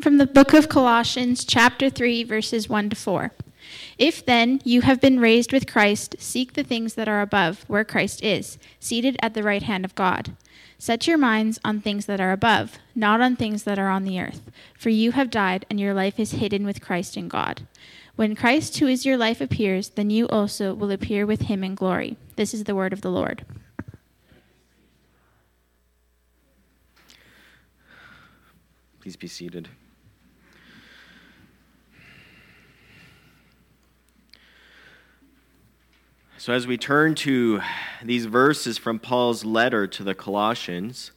From the book of Colossians, chapter 3, verses 1 to 4. If then you have been raised with Christ, seek the things that are above, where Christ is, seated at the right hand of God. Set your minds on things that are above, not on things that are on the earth. For you have died, and your life is hidden with Christ in God. When Christ, who is your life, appears, then you also will appear with him in glory. This is the word of the Lord. Please be seated. So, as we turn to these verses from Paul's letter to the Colossians,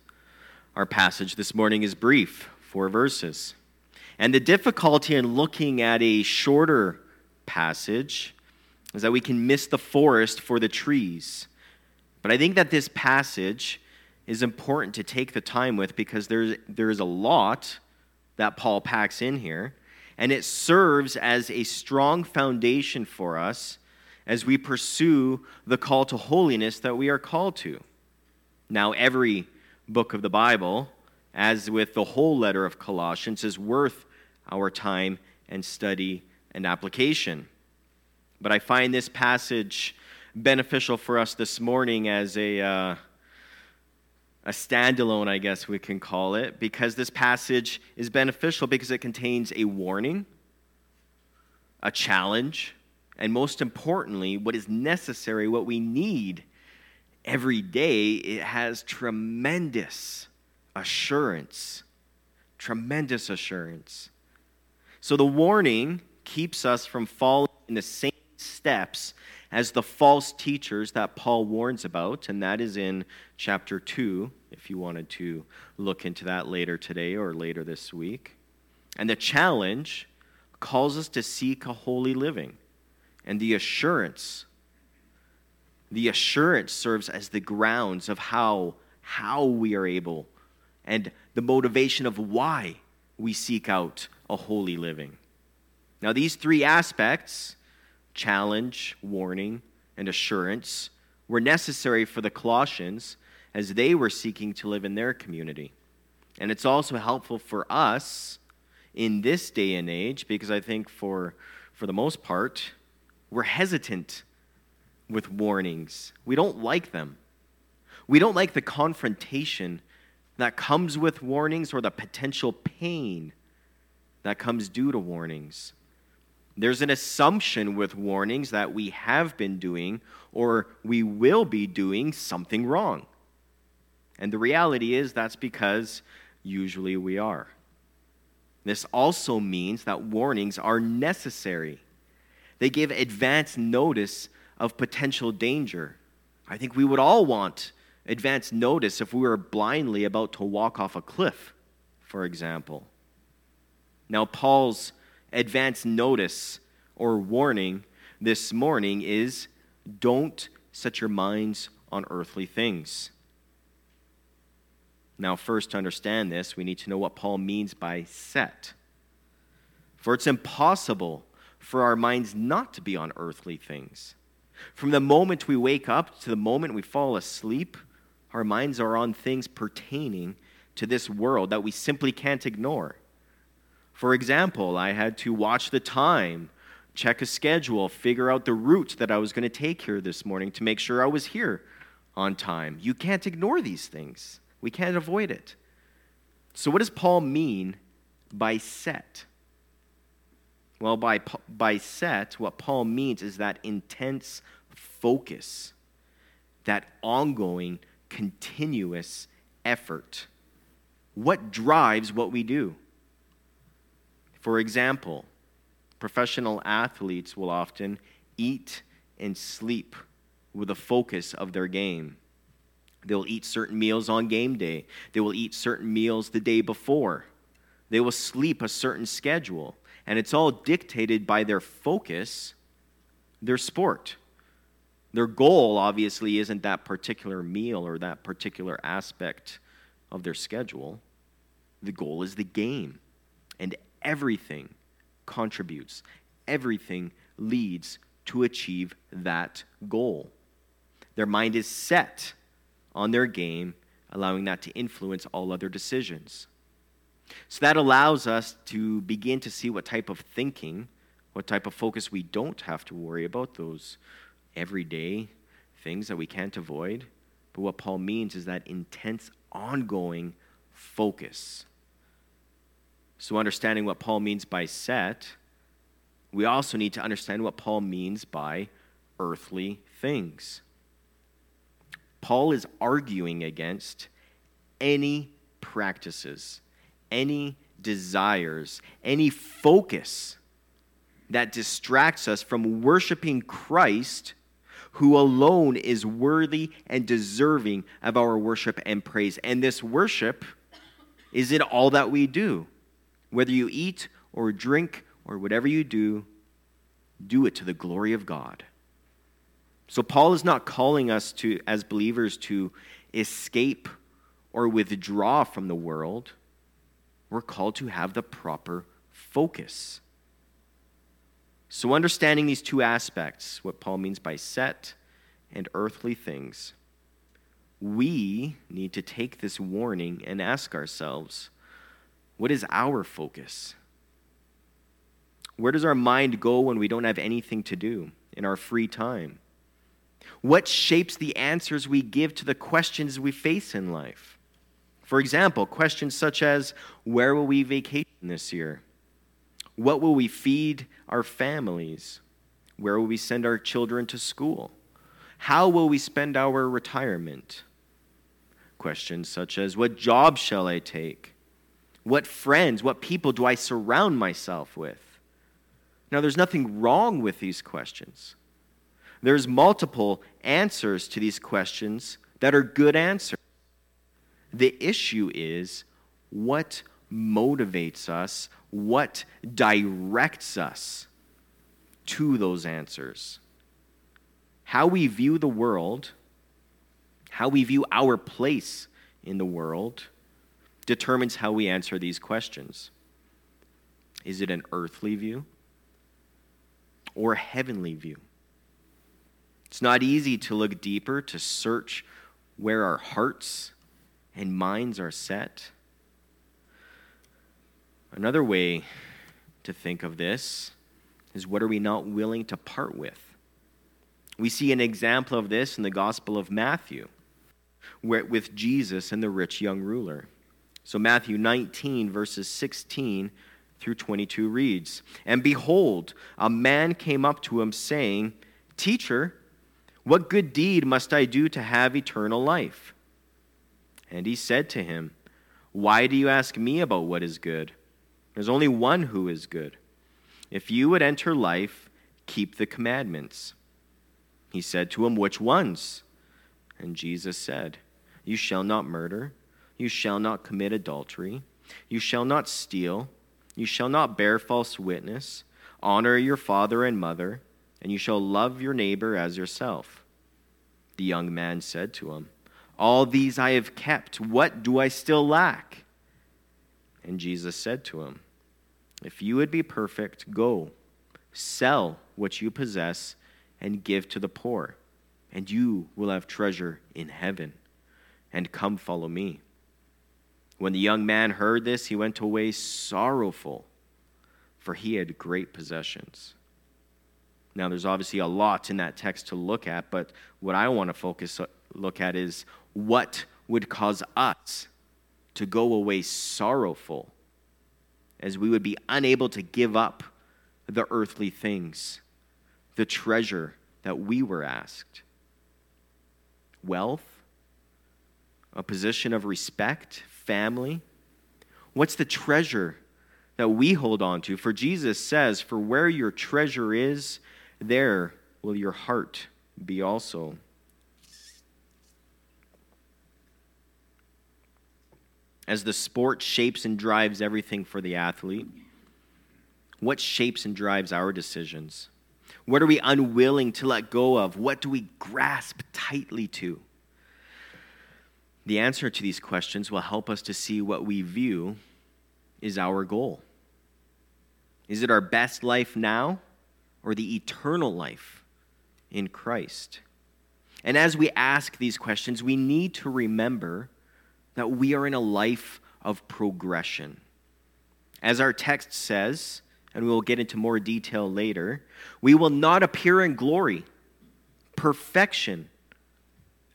our passage this morning is brief, four verses. And the difficulty in looking at a shorter passage is that we can miss the forest for the trees. But I think that this passage is important to take the time with because there's, there is a lot that Paul packs in here, and it serves as a strong foundation for us as we pursue the call to holiness that we are called to. Now, every book of the Bible, as with the whole letter of Colossians, is worth our time and study and application. But I find this passage beneficial for us this morning as a, uh, a standalone, I guess we can call it, because this passage is beneficial because it contains a warning, a challenge, and most importantly, what is necessary, what we need every day, it has tremendous assurance. Tremendous assurance. So the warning keeps us from falling in the same steps as the false teachers that Paul warns about, and that is in chapter 2, if you wanted to look into that later today or later this week. And the challenge calls us to seek a holy living and the assurance the assurance serves as the grounds of how how we are able and the motivation of why we seek out a holy living. Now these three aspects challenge warning and assurance were necessary for the colossians as they were seeking to live in their community. And it's also helpful for us in this day and age because i think for for the most part we're hesitant with warnings. We don't like them. We don't like the confrontation that comes with warnings or the potential pain that comes due to warnings. There's an assumption with warnings that we have been doing or we will be doing something wrong. And the reality is that's because usually we are. This also means that warnings are necessary. They give advance notice of potential danger. I think we would all want advance notice if we were blindly about to walk off a cliff, for example. Now, Paul's advance notice or warning this morning is don't set your minds on earthly things. Now, first, to understand this, we need to know what Paul means by set. For it's impossible for our minds not to be on earthly things. From the moment we wake up to the moment we fall asleep, our minds are on things pertaining to this world that we simply can't ignore. For example, I had to watch the time, check a schedule, figure out the route that I was going to take here this morning to make sure I was here on time. You can't ignore these things, we can't avoid it. So, what does Paul mean by set? Well, by, by set, what Paul means is that intense focus, that ongoing, continuous effort. What drives what we do? For example, professional athletes will often eat and sleep with the focus of their game. They'll eat certain meals on game day. They will eat certain meals the day before. They will sleep a certain schedule and it's all dictated by their focus, their sport. Their goal, obviously, isn't that particular meal or that particular aspect of their schedule. The goal is the game. And everything contributes, everything leads to achieve that goal. Their mind is set on their game, allowing that to influence all other decisions. So that allows us to begin to see what type of thinking, what type of focus we don't have to worry about, those everyday things that we can't avoid. But what Paul means is that intense, ongoing focus. So, understanding what Paul means by set, we also need to understand what Paul means by earthly things. Paul is arguing against any practices, any desires, any focus that distracts us from worshiping Christ, who alone is worthy and deserving of our worship and praise. And this worship is in all that we do. Whether you eat or drink or whatever you do, do it to the glory of God. So, Paul is not calling us to, as believers, to escape or withdraw from the world. We're called to have the proper focus. So, understanding these two aspects, what Paul means by set and earthly things, we need to take this warning and ask ourselves what is our focus? Where does our mind go when we don't have anything to do in our free time? What shapes the answers we give to the questions we face in life? For example, questions such as Where will we vacation this year? What will we feed our families? Where will we send our children to school? How will we spend our retirement? Questions such as What job shall I take? What friends, what people do I surround myself with? Now, there's nothing wrong with these questions. There's multiple answers to these questions that are good answers. The issue is what motivates us what directs us to those answers. How we view the world, how we view our place in the world, determines how we answer these questions. Is it an earthly view or a heavenly view? It's not easy to look deeper, to search where our hearts and minds are set. Another way to think of this is what are we not willing to part with? We see an example of this in the Gospel of Matthew where, with Jesus and the rich young ruler. So, Matthew 19, verses 16 through 22 reads And behold, a man came up to him, saying, Teacher, what good deed must I do to have eternal life? And he said to him, Why do you ask me about what is good? There's only one who is good. If you would enter life, keep the commandments. He said to him, Which ones? And Jesus said, You shall not murder, you shall not commit adultery, you shall not steal, you shall not bear false witness, honor your father and mother, and you shall love your neighbor as yourself. The young man said to him, All these I have kept. What do I still lack? And Jesus said to him, If you would be perfect, go, sell what you possess, and give to the poor, and you will have treasure in heaven. And come follow me. When the young man heard this, he went away sorrowful, for he had great possessions. Now, there's obviously a lot in that text to look at, but what I want to focus look at is what would cause us to go away sorrowful as we would be unable to give up the earthly things, the treasure that we were asked. Wealth, a position of respect, family. What's the treasure that we hold on to? For Jesus says, For where your treasure is, there will your heart be also. As the sport shapes and drives everything for the athlete, what shapes and drives our decisions? What are we unwilling to let go of? What do we grasp tightly to? The answer to these questions will help us to see what we view is our goal. Is it our best life now or the eternal life in Christ? And as we ask these questions, we need to remember that we are in a life of progression. As our text says, and we will get into more detail later, we will not appear in glory, perfection,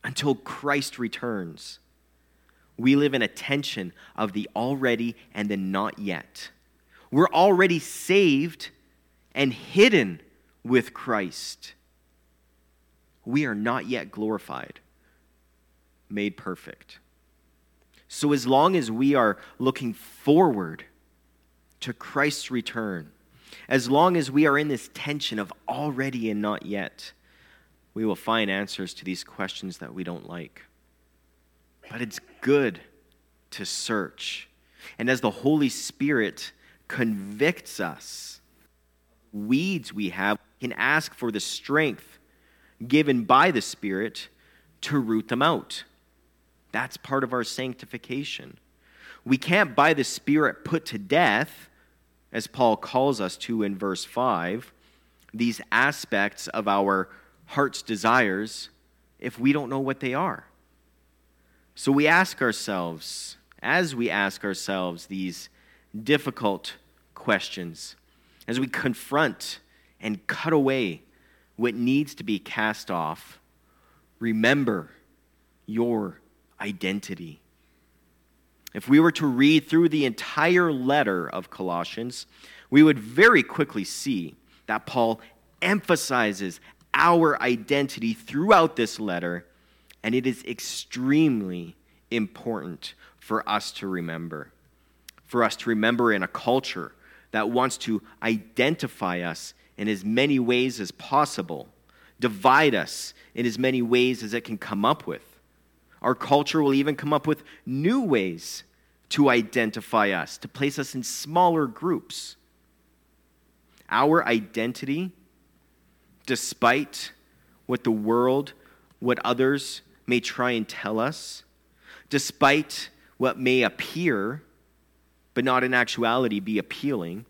until Christ returns. We live in a tension of the already and the not yet. We're already saved and hidden with Christ. We are not yet glorified, made perfect. So, as long as we are looking forward to Christ's return, as long as we are in this tension of already and not yet, we will find answers to these questions that we don't like. But it's good to search. And as the Holy Spirit convicts us, weeds we have, can ask for the strength given by the Spirit to root them out. That's part of our sanctification. We can't, by the Spirit, put to death, as Paul calls us to in verse 5, these aspects of our heart's desires if we don't know what they are. So we ask ourselves, as we ask ourselves these difficult questions, as we confront and cut away what needs to be cast off, remember your identity. If we were to read through the entire letter of Colossians, we would very quickly see that Paul emphasizes our identity throughout this letter, and it is extremely important for us to remember. For us to remember in a culture that wants to identify us in as many ways as possible, divide us in as many ways as it can come up with. Our culture will even come up with new ways to identify us, to place us in smaller groups. Our identity despite what the world, what others may try and tell us, despite what may appear, but not in actuality be appealing,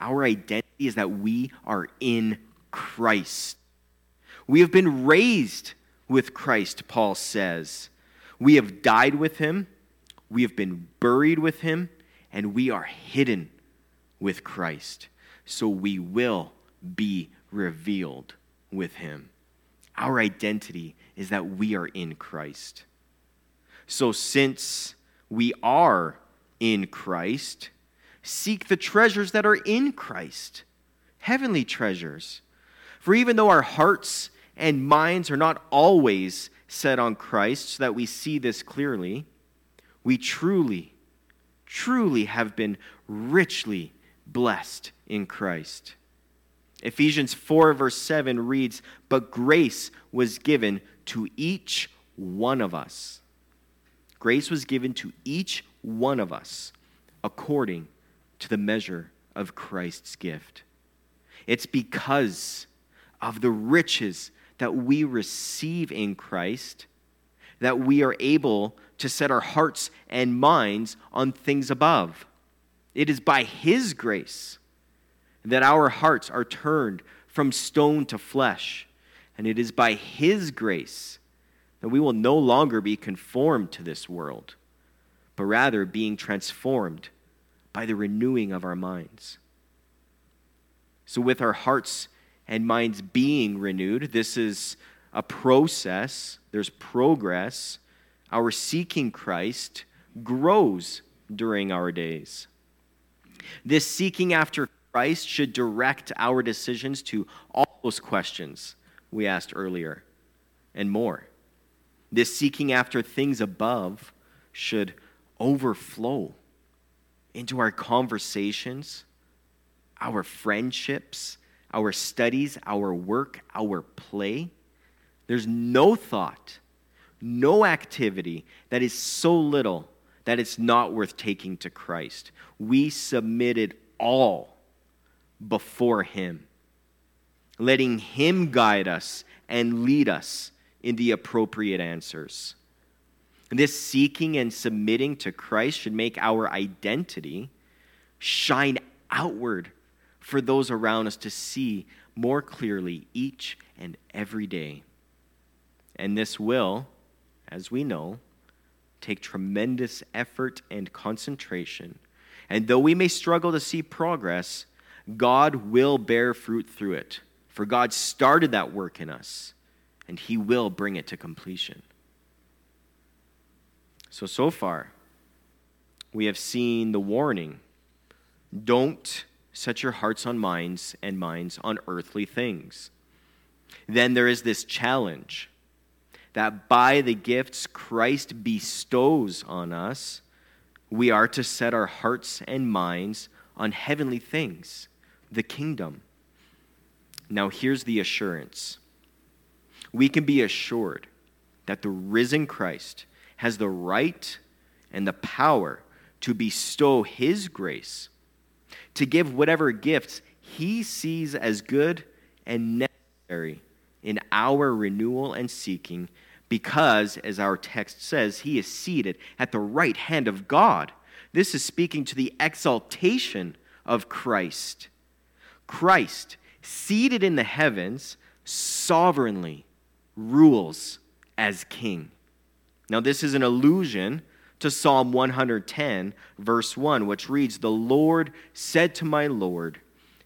our identity is that we are in Christ. We have been raised with Christ, Paul says. We have died with him, we have been buried with him, and we are hidden with Christ. So we will be revealed with him. Our identity is that we are in Christ. So, since we are in Christ, seek the treasures that are in Christ, heavenly treasures. For even though our hearts and minds are not always set on Christ, so that we see this clearly, we truly, truly have been richly blessed in Christ. Ephesians 4, verse 7 reads, But grace was given to each one of us. Grace was given to each one of us according to the measure of Christ's gift. It's because of the riches that we receive in Christ that we are able to set our hearts and minds on things above. It is by His grace that our hearts are turned from stone to flesh. And it is by His grace that we will no longer be conformed to this world, but rather being transformed by the renewing of our minds. So, with our hearts and minds being renewed, this is a process, there's progress. Our seeking Christ grows during our days. This seeking after Christ should direct our decisions to all those questions we asked earlier and more. This seeking after things above should overflow into our conversations, our friendships, our studies, our work, our play. There's no thought, no activity that is so little that it's not worth taking to Christ. We submitted all before Him, letting Him guide us and lead us in the appropriate answers. This seeking and submitting to Christ should make our identity shine outward for those around us to see more clearly each and every day. And this will, as we know, take tremendous effort and concentration And though we may struggle to see progress, God will bear fruit through it. For God started that work in us, and He will bring it to completion. So, so far, we have seen the warning don't set your hearts on minds and minds on earthly things. Then there is this challenge that by the gifts Christ bestows on us, we are to set our hearts and minds on heavenly things, the kingdom. Now, here's the assurance we can be assured that the risen Christ has the right and the power to bestow his grace, to give whatever gifts he sees as good and necessary in our renewal and seeking because, as our text says, he is seated at the right hand of God. This is speaking to the exaltation of Christ. Christ, seated in the heavens, sovereignly rules as king. Now, this is an allusion to Psalm 110, verse 1, which reads The Lord said to my Lord,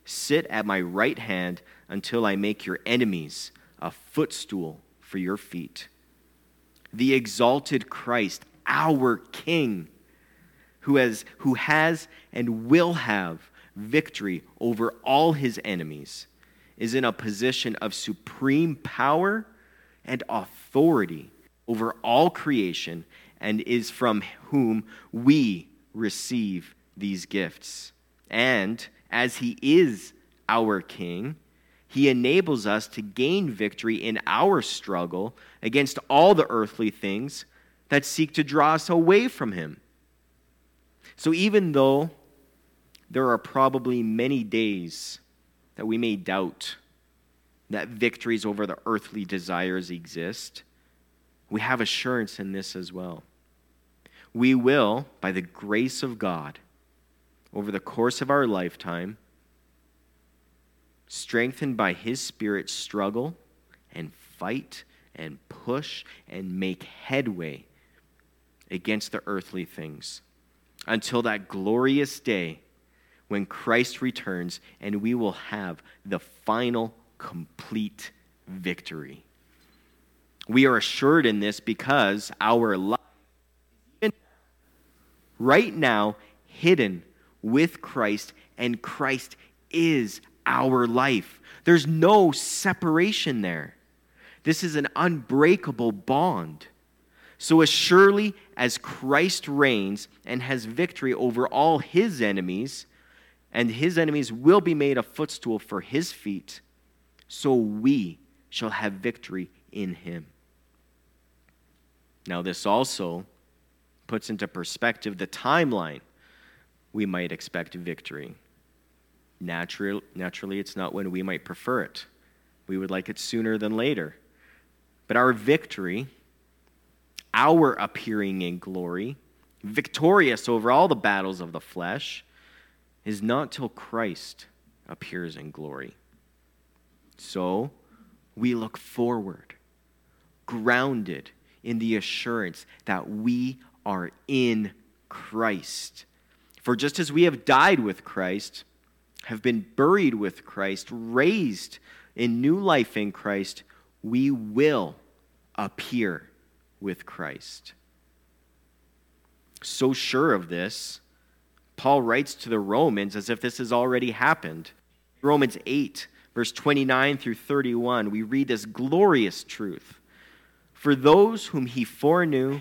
Sit at my right hand until I make your enemies a footstool for your feet. The exalted Christ, our King, who has, who has and will have victory over all his enemies, is in a position of supreme power and authority over all creation and is from whom we receive these gifts. And as he is our King, he enables us to gain victory in our struggle against all the earthly things that seek to draw us away from Him. So, even though there are probably many days that we may doubt that victories over the earthly desires exist, we have assurance in this as well. We will, by the grace of God, over the course of our lifetime, strengthened by His Spirit, struggle and fight and push and make headway against the earthly things until that glorious day when Christ returns and we will have the final complete victory. We are assured in this because our life right now hidden with Christ and Christ is our life. There's no separation there. This is an unbreakable bond. So, as surely as Christ reigns and has victory over all his enemies, and his enemies will be made a footstool for his feet, so we shall have victory in him. Now, this also puts into perspective the timeline we might expect victory. Natural, naturally, it's not when we might prefer it. We would like it sooner than later. But our victory, our appearing in glory, victorious over all the battles of the flesh, is not till Christ appears in glory. So we look forward, grounded in the assurance that we are in Christ. For just as we have died with Christ, have been buried with Christ, raised in new life in Christ, we will appear with Christ. So sure of this, Paul writes to the Romans as if this has already happened. Romans 8, verse 29 through 31, we read this glorious truth. For those whom he foreknew,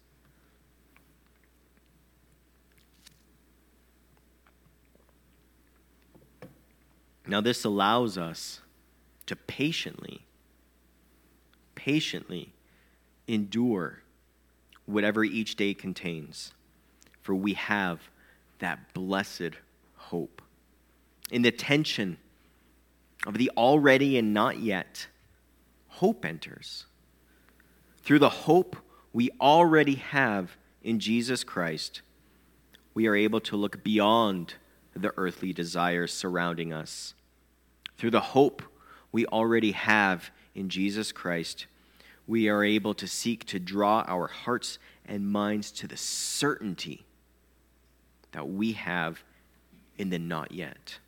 Now, this allows us to patiently, patiently endure whatever each day contains, for we have that blessed hope. In the tension of the already and not yet, hope enters. Through the hope we already have in Jesus Christ, we are able to look beyond the earthly desires surrounding us. Through the hope we already have in Jesus Christ, we are able to seek to draw our hearts and minds to the certainty that we have in the not yet.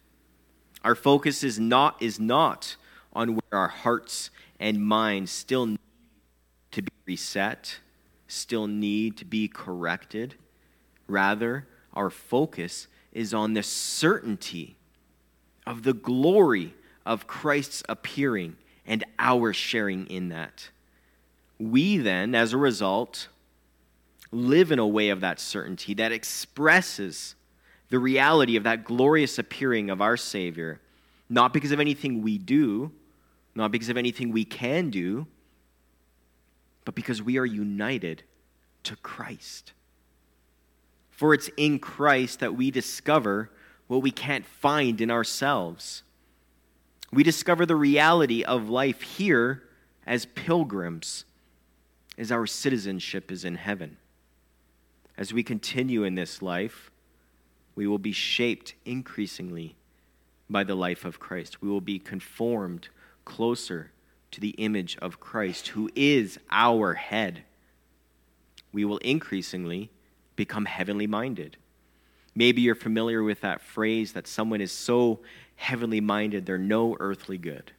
Our focus is not, is not on where our hearts and minds still need to be reset, still need to be corrected. Rather, our focus is on the certainty of the glory of Christ's appearing and our sharing in that. We then, as a result, live in a way of that certainty that expresses the reality of that glorious appearing of our Savior, not because of anything we do, not because of anything we can do, but because we are united to Christ. For it's in Christ that we discover what we can't find in ourselves. We discover the reality of life here as pilgrims, as our citizenship is in heaven. As we continue in this life, we will be shaped increasingly by the life of Christ. We will be conformed closer to the image of Christ, who is our head. We will increasingly become heavenly minded. Maybe you're familiar with that phrase that someone is so heavenly minded, they're no earthly good.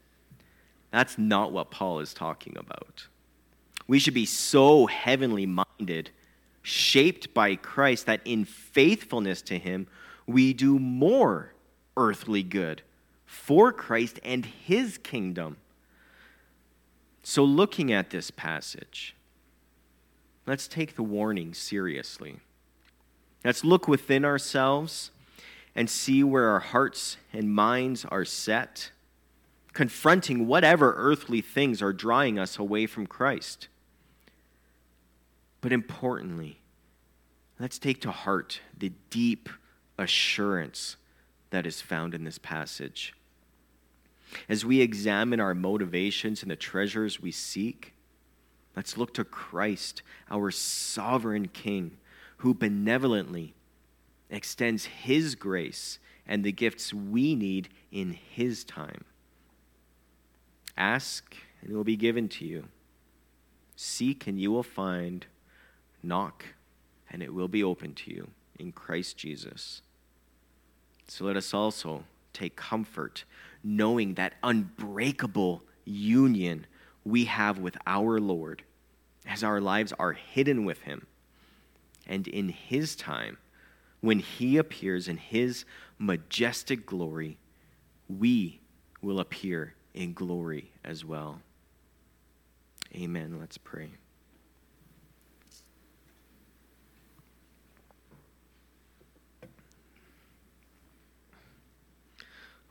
That's not what Paul is talking about. We should be so heavenly minded, shaped by Christ, that in faithfulness to Him, we do more earthly good for Christ and His kingdom. So, looking at this passage, let's take the warning seriously. Let's look within ourselves and see where our hearts and minds are set, confronting whatever earthly things are drawing us away from Christ. But importantly, let's take to heart the deep assurance that is found in this passage. As we examine our motivations and the treasures we seek, let's look to Christ, our sovereign King, who benevolently extends His grace and the gifts we need in His time. Ask, and it will be given to you. Seek, and you will find. Knock, and it will be open to you in Christ Jesus. So let us also take comfort knowing that unbreakable union we have with our Lord as our lives are hidden with Him. And in His time, when He appears in His majestic glory, we will appear in glory as well. Amen. Let's pray.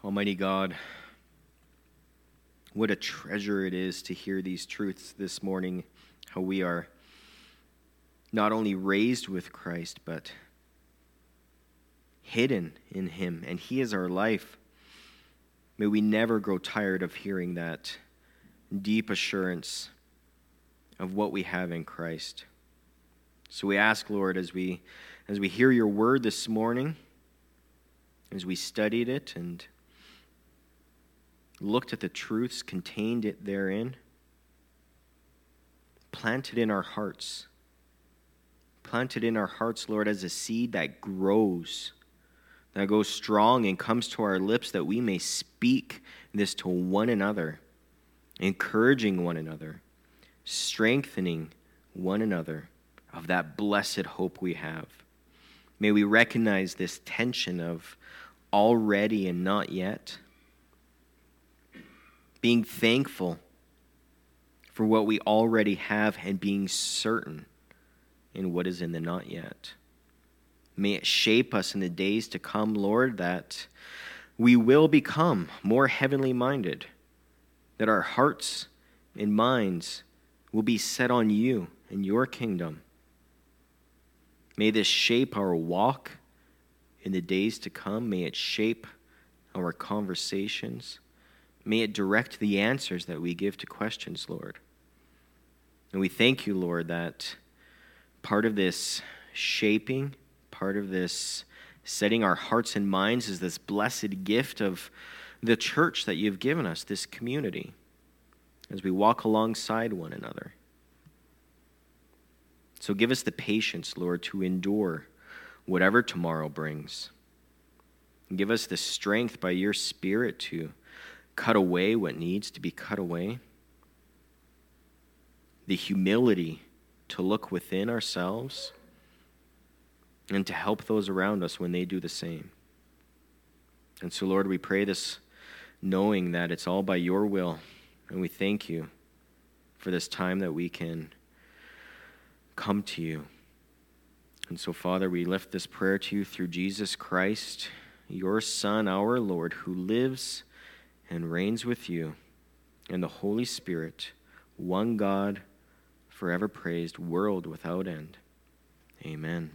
Almighty God, what a treasure it is to hear these truths this morning, how we are not only raised with Christ, but hidden in Him, and He is our life. May we never grow tired of hearing that deep assurance of what we have in Christ. So we ask, Lord, as we as we hear your word this morning, as we studied it and looked at the truths contained it therein, planted in our hearts. Planted in our hearts, Lord, as a seed that grows, that goes strong and comes to our lips, that we may speak this to one another, encouraging one another, strengthening one another of that blessed hope we have. May we recognize this tension of already and not yet being thankful for what we already have and being certain in what is in the not yet. May it shape us in the days to come, Lord, that we will become more heavenly minded, that our hearts and minds will be set on you and your kingdom. May this shape our walk in the days to come. May it shape our conversations. May it direct the answers that we give to questions, Lord. And we thank you, Lord, that part of this shaping, part of this setting our hearts and minds is this blessed gift of the church that you've given us, this community, as we walk alongside one another. So give us the patience, Lord, to endure whatever tomorrow brings. And give us the strength by your Spirit to cut away what needs to be cut away, the humility to look within ourselves and to help those around us when they do the same. And so, Lord, we pray this knowing that it's all by your will, and we thank you for this time that we can come to you. And so, Father, we lift this prayer to you through Jesus Christ, your Son, our Lord, who lives and reigns with you and the Holy Spirit, one God, forever praised, world without end. Amen.